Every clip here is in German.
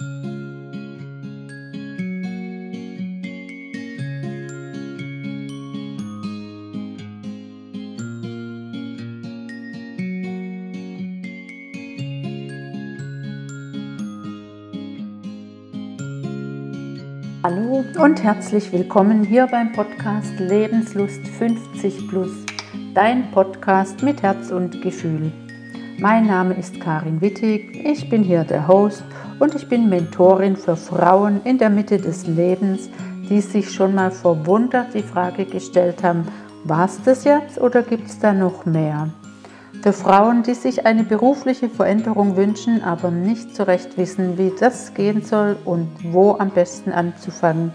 Hallo und herzlich willkommen hier beim Podcast Lebenslust 50 Plus, dein Podcast mit Herz und Gefühl. Mein Name ist Karin Wittig, ich bin hier der Host und ich bin Mentorin für Frauen in der Mitte des Lebens, die sich schon mal verwundert die Frage gestellt haben, war es das jetzt oder gibt es da noch mehr? Für Frauen, die sich eine berufliche Veränderung wünschen, aber nicht so recht wissen, wie das gehen soll und wo am besten anzufangen.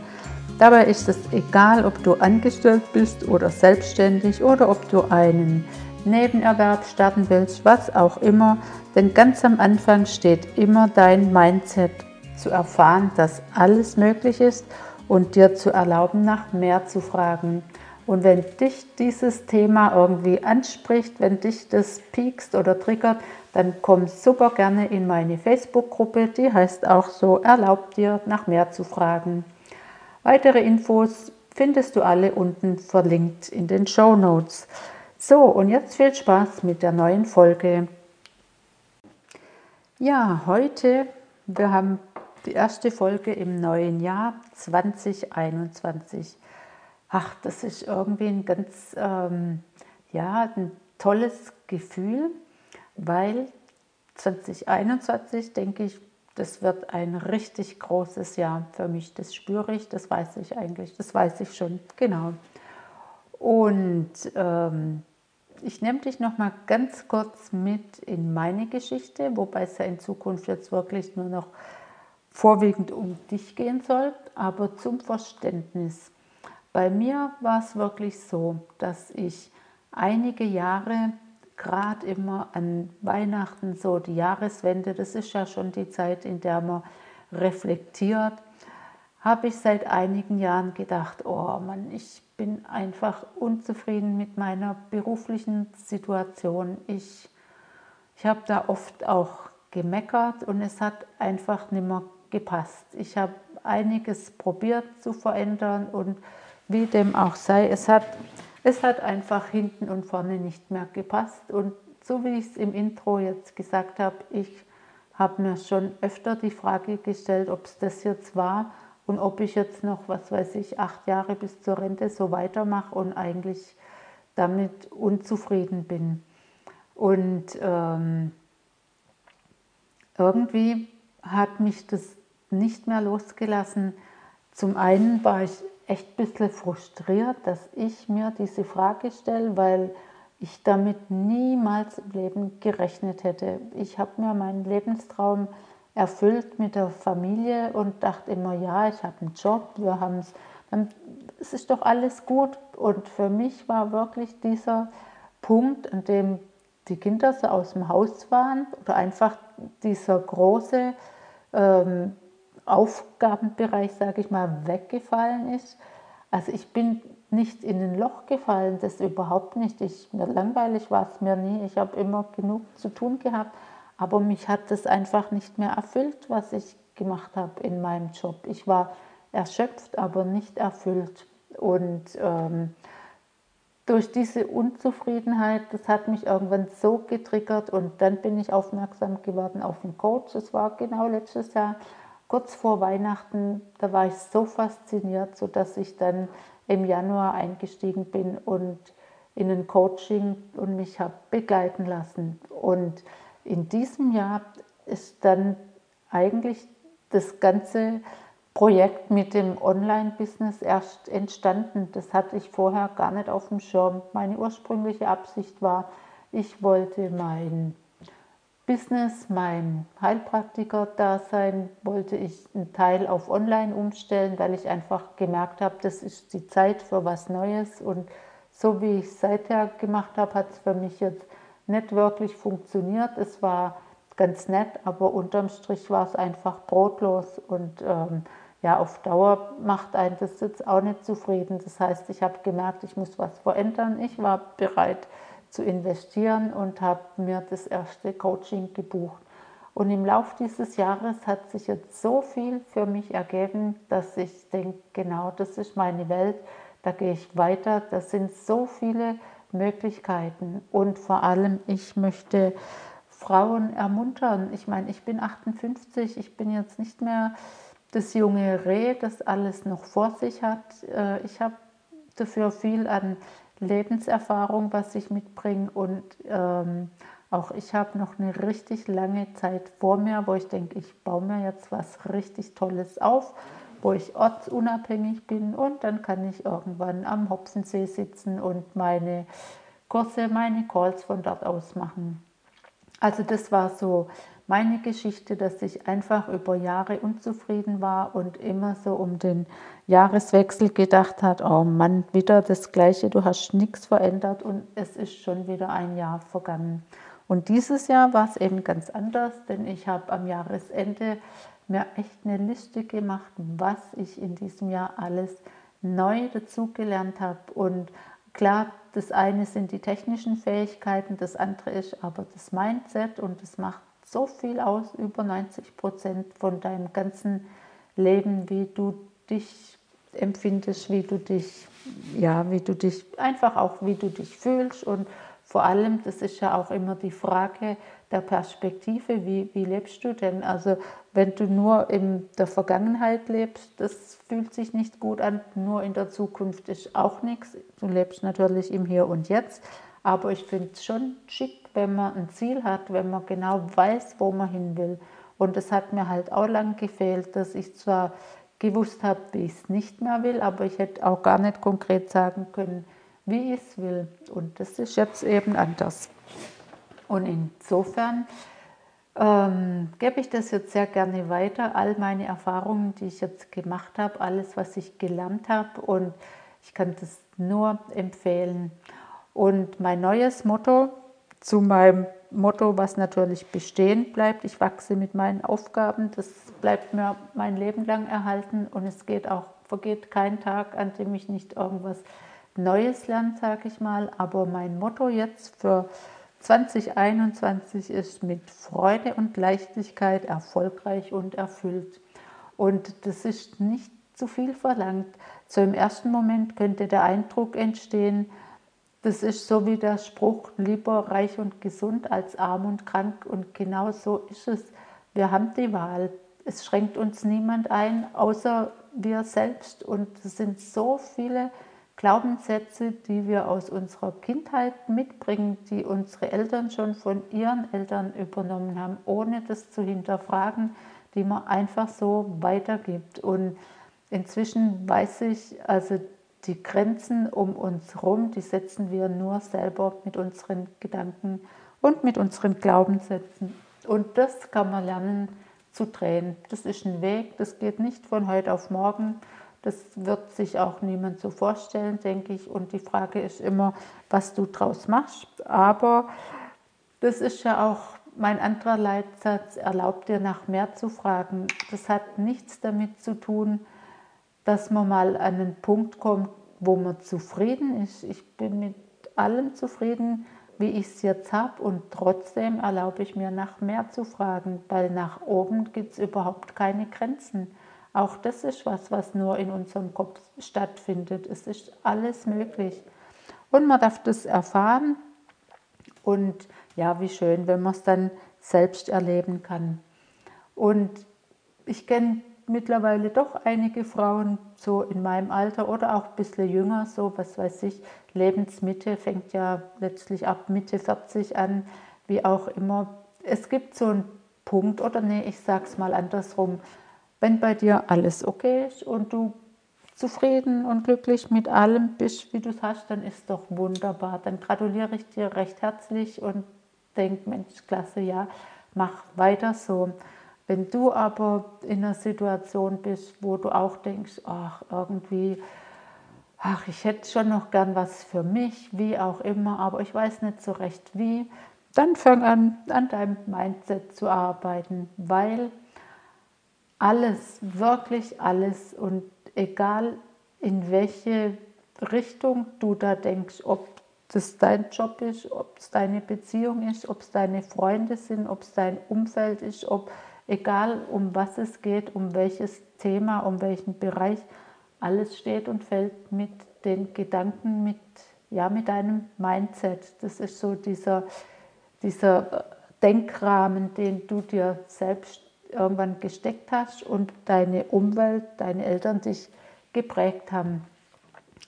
Dabei ist es egal, ob du angestellt bist oder selbstständig oder ob du einen Nebenerwerb starten willst, was auch immer, denn ganz am Anfang steht immer dein Mindset zu erfahren, dass alles möglich ist und dir zu erlauben, nach mehr zu fragen. Und wenn dich dieses Thema irgendwie anspricht, wenn dich das piekst oder triggert, dann komm super gerne in meine Facebook-Gruppe, die heißt auch so, erlaubt dir nach mehr zu fragen. Weitere Infos findest du alle unten verlinkt in den Show Notes. So, und jetzt viel Spaß mit der neuen Folge. Ja, heute, wir haben die erste Folge im neuen Jahr 2021 ach, das ist irgendwie ein ganz, ähm, ja, ein tolles Gefühl, weil 2021, denke ich, das wird ein richtig großes Jahr für mich. Das spüre ich, das weiß ich eigentlich, das weiß ich schon, genau. Und ähm, ich nehme dich noch mal ganz kurz mit in meine Geschichte, wobei es ja in Zukunft jetzt wirklich nur noch vorwiegend um dich gehen soll, aber zum Verständnis. Bei mir war es wirklich so, dass ich einige Jahre, gerade immer an Weihnachten, so die Jahreswende, das ist ja schon die Zeit, in der man reflektiert, habe ich seit einigen Jahren gedacht, oh Mann, ich bin einfach unzufrieden mit meiner beruflichen Situation. Ich, ich habe da oft auch gemeckert und es hat einfach nicht mehr gepasst. Ich habe einiges probiert zu verändern und wie dem auch sei, es hat, es hat einfach hinten und vorne nicht mehr gepasst. Und so wie ich es im Intro jetzt gesagt habe, ich habe mir schon öfter die Frage gestellt, ob es das jetzt war und ob ich jetzt noch, was weiß ich, acht Jahre bis zur Rente so weitermache und eigentlich damit unzufrieden bin. Und ähm, irgendwie hat mich das nicht mehr losgelassen. Zum einen war ich echt ein bisschen frustriert, dass ich mir diese Frage stelle, weil ich damit niemals im Leben gerechnet hätte. Ich habe mir meinen Lebenstraum erfüllt mit der Familie und dachte immer, ja, ich habe einen Job, wir haben es, es ist doch alles gut. Und für mich war wirklich dieser Punkt, an dem die Kinder so aus dem Haus waren oder einfach dieser große ähm, Aufgabenbereich, sage ich mal, weggefallen ist. Also ich bin nicht in ein Loch gefallen, das überhaupt nicht. Ich, mir langweilig war es mir nie. Ich habe immer genug zu tun gehabt, aber mich hat das einfach nicht mehr erfüllt, was ich gemacht habe in meinem Job. Ich war erschöpft, aber nicht erfüllt. Und ähm, durch diese Unzufriedenheit, das hat mich irgendwann so getriggert und dann bin ich aufmerksam geworden auf einen Coach. Das war genau letztes Jahr kurz vor Weihnachten, da war ich so fasziniert, sodass ich dann im Januar eingestiegen bin und in ein Coaching und mich habe begleiten lassen. Und in diesem Jahr ist dann eigentlich das ganze Projekt mit dem Online-Business erst entstanden. Das hatte ich vorher gar nicht auf dem Schirm. Meine ursprüngliche Absicht war, ich wollte mein Business, mein Heilpraktiker-Dasein, wollte ich einen Teil auf Online umstellen, weil ich einfach gemerkt habe, das ist die Zeit für was Neues. Und so wie ich es seither gemacht habe, hat es für mich jetzt nicht wirklich funktioniert. Es war ganz nett, aber unterm Strich war es einfach brotlos und ähm, ja, auf Dauer macht einen das jetzt auch nicht zufrieden. Das heißt, ich habe gemerkt, ich muss was verändern. Ich war bereit, zu investieren und habe mir das erste Coaching gebucht. Und im Laufe dieses Jahres hat sich jetzt so viel für mich ergeben, dass ich denke, genau, das ist meine Welt, da gehe ich weiter, das sind so viele Möglichkeiten. Und vor allem, ich möchte Frauen ermuntern. Ich meine, ich bin 58, ich bin jetzt nicht mehr das junge Reh, das alles noch vor sich hat. Äh, ich habe dafür viel an Lebenserfahrung, was ich mitbringe und ähm, auch ich habe noch eine richtig lange Zeit vor mir, wo ich denke, ich baue mir jetzt was richtig Tolles auf, wo ich ortsunabhängig bin und dann kann ich irgendwann am Hopfensee sitzen und meine Kurse, meine Calls von dort aus machen. Also das war so meine Geschichte, dass ich einfach über Jahre unzufrieden war und immer so um den Jahreswechsel gedacht hat, oh Mann, wieder das Gleiche, du hast nichts verändert und es ist schon wieder ein Jahr vergangen. Und dieses Jahr war es eben ganz anders, denn ich habe am Jahresende mir echt eine Liste gemacht, was ich in diesem Jahr alles neu dazugelernt habe. Und klar, das eine sind die technischen Fähigkeiten, das andere ist aber das Mindset und das macht so viel aus, über 90 Prozent von deinem ganzen Leben, wie du dich empfindest, wie du dich, ja, wie du dich, einfach auch, wie du dich fühlst und vor allem, das ist ja auch immer die Frage der Perspektive, wie, wie lebst du denn? Also wenn du nur in der Vergangenheit lebst, das fühlt sich nicht gut an, nur in der Zukunft ist auch nichts. Du lebst natürlich im Hier und Jetzt, aber ich finde es schon schick, wenn man ein Ziel hat, wenn man genau weiß, wo man hin will. Und es hat mir halt auch lang gefehlt, dass ich zwar gewusst habe, wie ich es nicht mehr will, aber ich hätte auch gar nicht konkret sagen können, wie ich es will. Und das ist jetzt eben anders. Und insofern ähm, gebe ich das jetzt sehr gerne weiter, all meine Erfahrungen, die ich jetzt gemacht habe, alles, was ich gelernt habe. Und ich kann das nur empfehlen. Und mein neues Motto zu meinem Motto, was natürlich bestehen bleibt, ich wachse mit meinen Aufgaben, das bleibt mir mein Leben lang erhalten und es geht auch, vergeht kein Tag, an dem ich nicht irgendwas Neues lerne, sage ich mal. Aber mein Motto jetzt für 2021 ist mit Freude und Leichtigkeit erfolgreich und erfüllt. Und das ist nicht zu viel verlangt. So im ersten Moment könnte der Eindruck entstehen, das ist so wie der Spruch, lieber reich und gesund als arm und krank. Und genau so ist es. Wir haben die Wahl. Es schränkt uns niemand ein, außer wir selbst. Und es sind so viele Glaubenssätze, die wir aus unserer Kindheit mitbringen, die unsere Eltern schon von ihren Eltern übernommen haben, ohne das zu hinterfragen, die man einfach so weitergibt. Und inzwischen weiß ich, also die Grenzen um uns herum, die setzen wir nur selber mit unseren Gedanken und mit unseren Glaubenssätzen. Und das kann man lernen zu drehen. Das ist ein Weg, das geht nicht von heute auf morgen. Das wird sich auch niemand so vorstellen, denke ich. Und die Frage ist immer, was du draus machst. Aber das ist ja auch mein anderer Leitsatz, erlaubt dir nach mehr zu fragen. Das hat nichts damit zu tun, dass man mal an einen Punkt kommt, wo man zufrieden ist. Ich bin mit allem zufrieden, wie ich es jetzt habe und trotzdem erlaube ich mir nach mehr zu fragen, weil nach oben gibt es überhaupt keine Grenzen. Auch das ist was, was nur in unserem Kopf stattfindet. Es ist alles möglich. Und man darf das erfahren. Und ja, wie schön, wenn man es dann selbst erleben kann. Und ich kenne mittlerweile doch einige Frauen so in meinem Alter oder auch ein bisschen jünger, so was weiß ich, Lebensmitte fängt ja letztlich ab Mitte 40 an, wie auch immer. Es gibt so einen Punkt, oder nee, ich sag's mal andersrum, wenn bei dir alles okay ist und du zufrieden und glücklich mit allem bist, wie du es hast, dann ist doch wunderbar. Dann gratuliere ich dir recht herzlich und denke, Mensch, klasse, ja, mach weiter so. Wenn du aber in einer Situation bist, wo du auch denkst, ach, irgendwie, ach, ich hätte schon noch gern was für mich, wie auch immer, aber ich weiß nicht so recht wie, dann fang an, an deinem Mindset zu arbeiten, weil alles, wirklich alles und egal in welche Richtung du da denkst, ob das dein Job ist, ob es deine Beziehung ist, ob es deine Freunde sind, ob es dein Umfeld ist, ob egal um was es geht, um welches Thema, um welchen Bereich, alles steht und fällt mit den Gedanken, mit, ja, mit deinem Mindset. Das ist so dieser, dieser Denkrahmen, den du dir selbst irgendwann gesteckt hast und deine Umwelt, deine Eltern dich geprägt haben.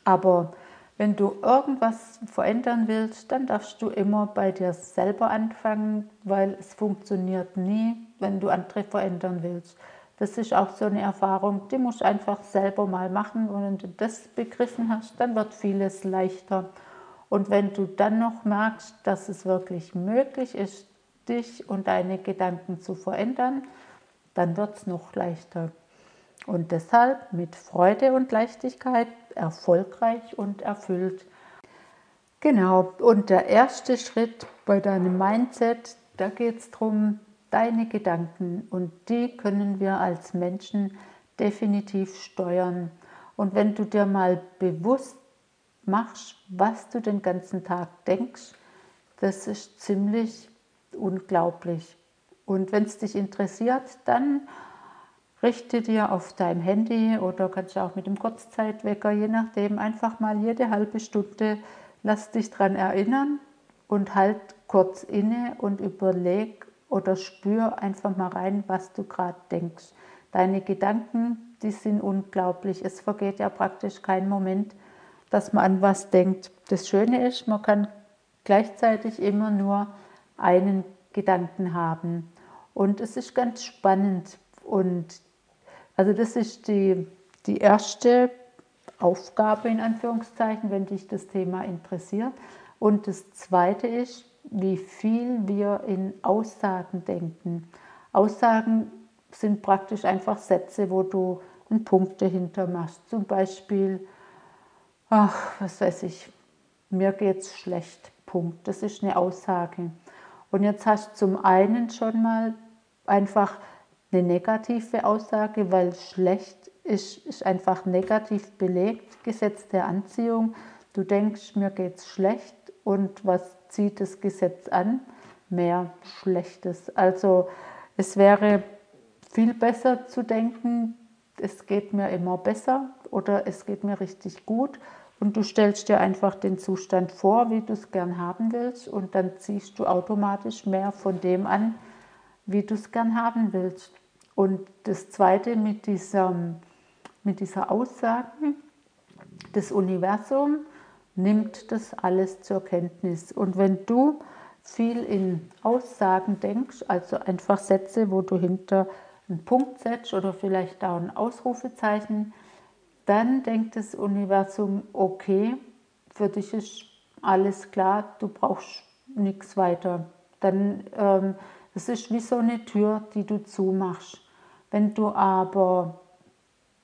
Aber wenn du irgendwas verändern willst, dann darfst du immer bei dir selber anfangen, weil es funktioniert nie, wenn du andere verändern willst. Das ist auch so eine Erfahrung, die musst du einfach selber mal machen. Und wenn du das begriffen hast, dann wird vieles leichter. Und wenn du dann noch merkst, dass es wirklich möglich ist, dich und deine Gedanken zu verändern, dann wird es noch leichter. Und deshalb mit Freude und Leichtigkeit erfolgreich und erfüllt. Genau, und der erste Schritt bei deinem Mindset, da geht es darum, deine Gedanken und die können wir als Menschen definitiv steuern. Und wenn du dir mal bewusst machst, was du den ganzen Tag denkst, das ist ziemlich unglaublich. Und wenn es dich interessiert, dann richte dir auf deinem Handy oder kannst du auch mit dem Kurzzeitwecker, je nachdem, einfach mal jede halbe Stunde, lass dich daran erinnern und halt kurz inne und überleg oder spür einfach mal rein, was du gerade denkst. Deine Gedanken, die sind unglaublich. Es vergeht ja praktisch kein Moment, dass man an was denkt. Das Schöne ist, man kann gleichzeitig immer nur einen Gedanken haben. Und es ist ganz spannend. Und also das ist die, die erste Aufgabe in Anführungszeichen, wenn dich das Thema interessiert. Und das zweite ist, wie viel wir in Aussagen denken. Aussagen sind praktisch einfach Sätze, wo du einen Punkt dahinter machst. Zum Beispiel, ach, was weiß ich, mir geht's schlecht. Punkt. Das ist eine Aussage. Und jetzt hast du zum einen schon mal einfach eine negative Aussage, weil schlecht ist, ist einfach negativ belegt, Gesetz der Anziehung. Du denkst, mir geht's schlecht und was zieht das Gesetz an? Mehr Schlechtes. Also es wäre viel besser zu denken, es geht mir immer besser oder es geht mir richtig gut und du stellst dir einfach den Zustand vor, wie du es gern haben willst und dann ziehst du automatisch mehr von dem an, wie du es gern haben willst. Und das Zweite mit dieser, mit dieser Aussage, das Universum nimmt das alles zur Kenntnis. Und wenn du viel in Aussagen denkst, also einfach Sätze, wo du hinter einen Punkt setzt oder vielleicht auch ein Ausrufezeichen, dann denkt das Universum, okay, für dich ist alles klar, du brauchst nichts weiter. Dann ähm, das ist wie so eine Tür, die du zumachst. Wenn du aber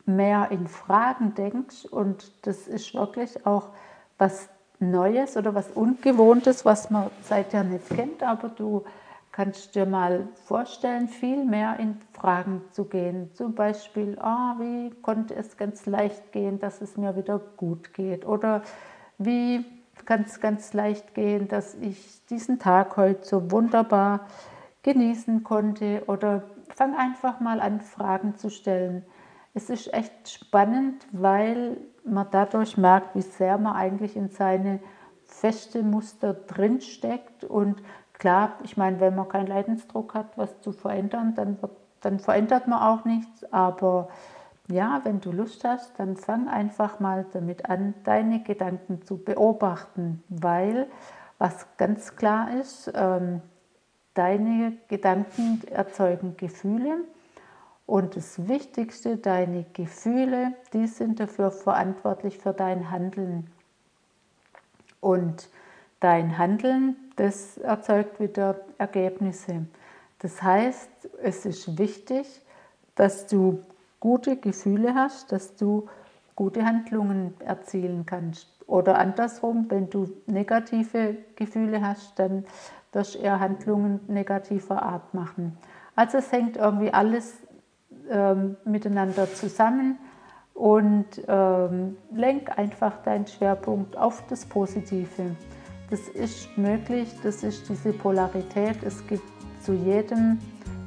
mehr in Fragen denkst und das ist wirklich auch was Neues oder was Ungewohntes, was man seither nicht kennt, aber du kannst dir mal vorstellen, viel mehr in Fragen zu gehen. Zum Beispiel, ah, wie konnte es ganz leicht gehen, dass es mir wieder gut geht? Oder wie kann es ganz leicht gehen, dass ich diesen Tag heute so wunderbar genießen konnte oder fang einfach mal an, Fragen zu stellen. Es ist echt spannend, weil man dadurch merkt, wie sehr man eigentlich in seine feste Muster drinsteckt. Und klar, ich meine, wenn man keinen Leidensdruck hat, was zu verändern, dann, dann verändert man auch nichts. Aber ja, wenn du Lust hast, dann fang einfach mal damit an, deine Gedanken zu beobachten, weil was ganz klar ist, ähm, Deine Gedanken erzeugen Gefühle und das Wichtigste, deine Gefühle, die sind dafür verantwortlich für dein Handeln. Und dein Handeln, das erzeugt wieder Ergebnisse. Das heißt, es ist wichtig, dass du gute Gefühle hast, dass du gute Handlungen erzielen kannst. Oder andersrum, wenn du negative Gefühle hast, dann wirst eher Handlungen negativer Art machen. Also es hängt irgendwie alles ähm, miteinander zusammen und ähm, lenk einfach deinen Schwerpunkt auf das Positive. Das ist möglich, das ist diese Polarität. Es gibt zu jedem,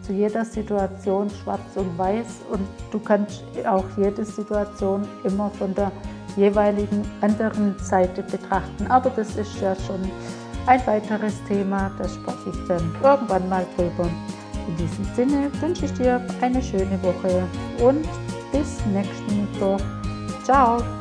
zu jeder Situation schwarz und weiß und du kannst auch jede Situation immer von der jeweiligen anderen Seite betrachten. Aber das ist ja schon ein weiteres Thema, da spreche ich dann irgendwann mal drüber. In diesem Sinne wünsche ich dir eine schöne Woche und bis nächsten Mittwoch. Ciao!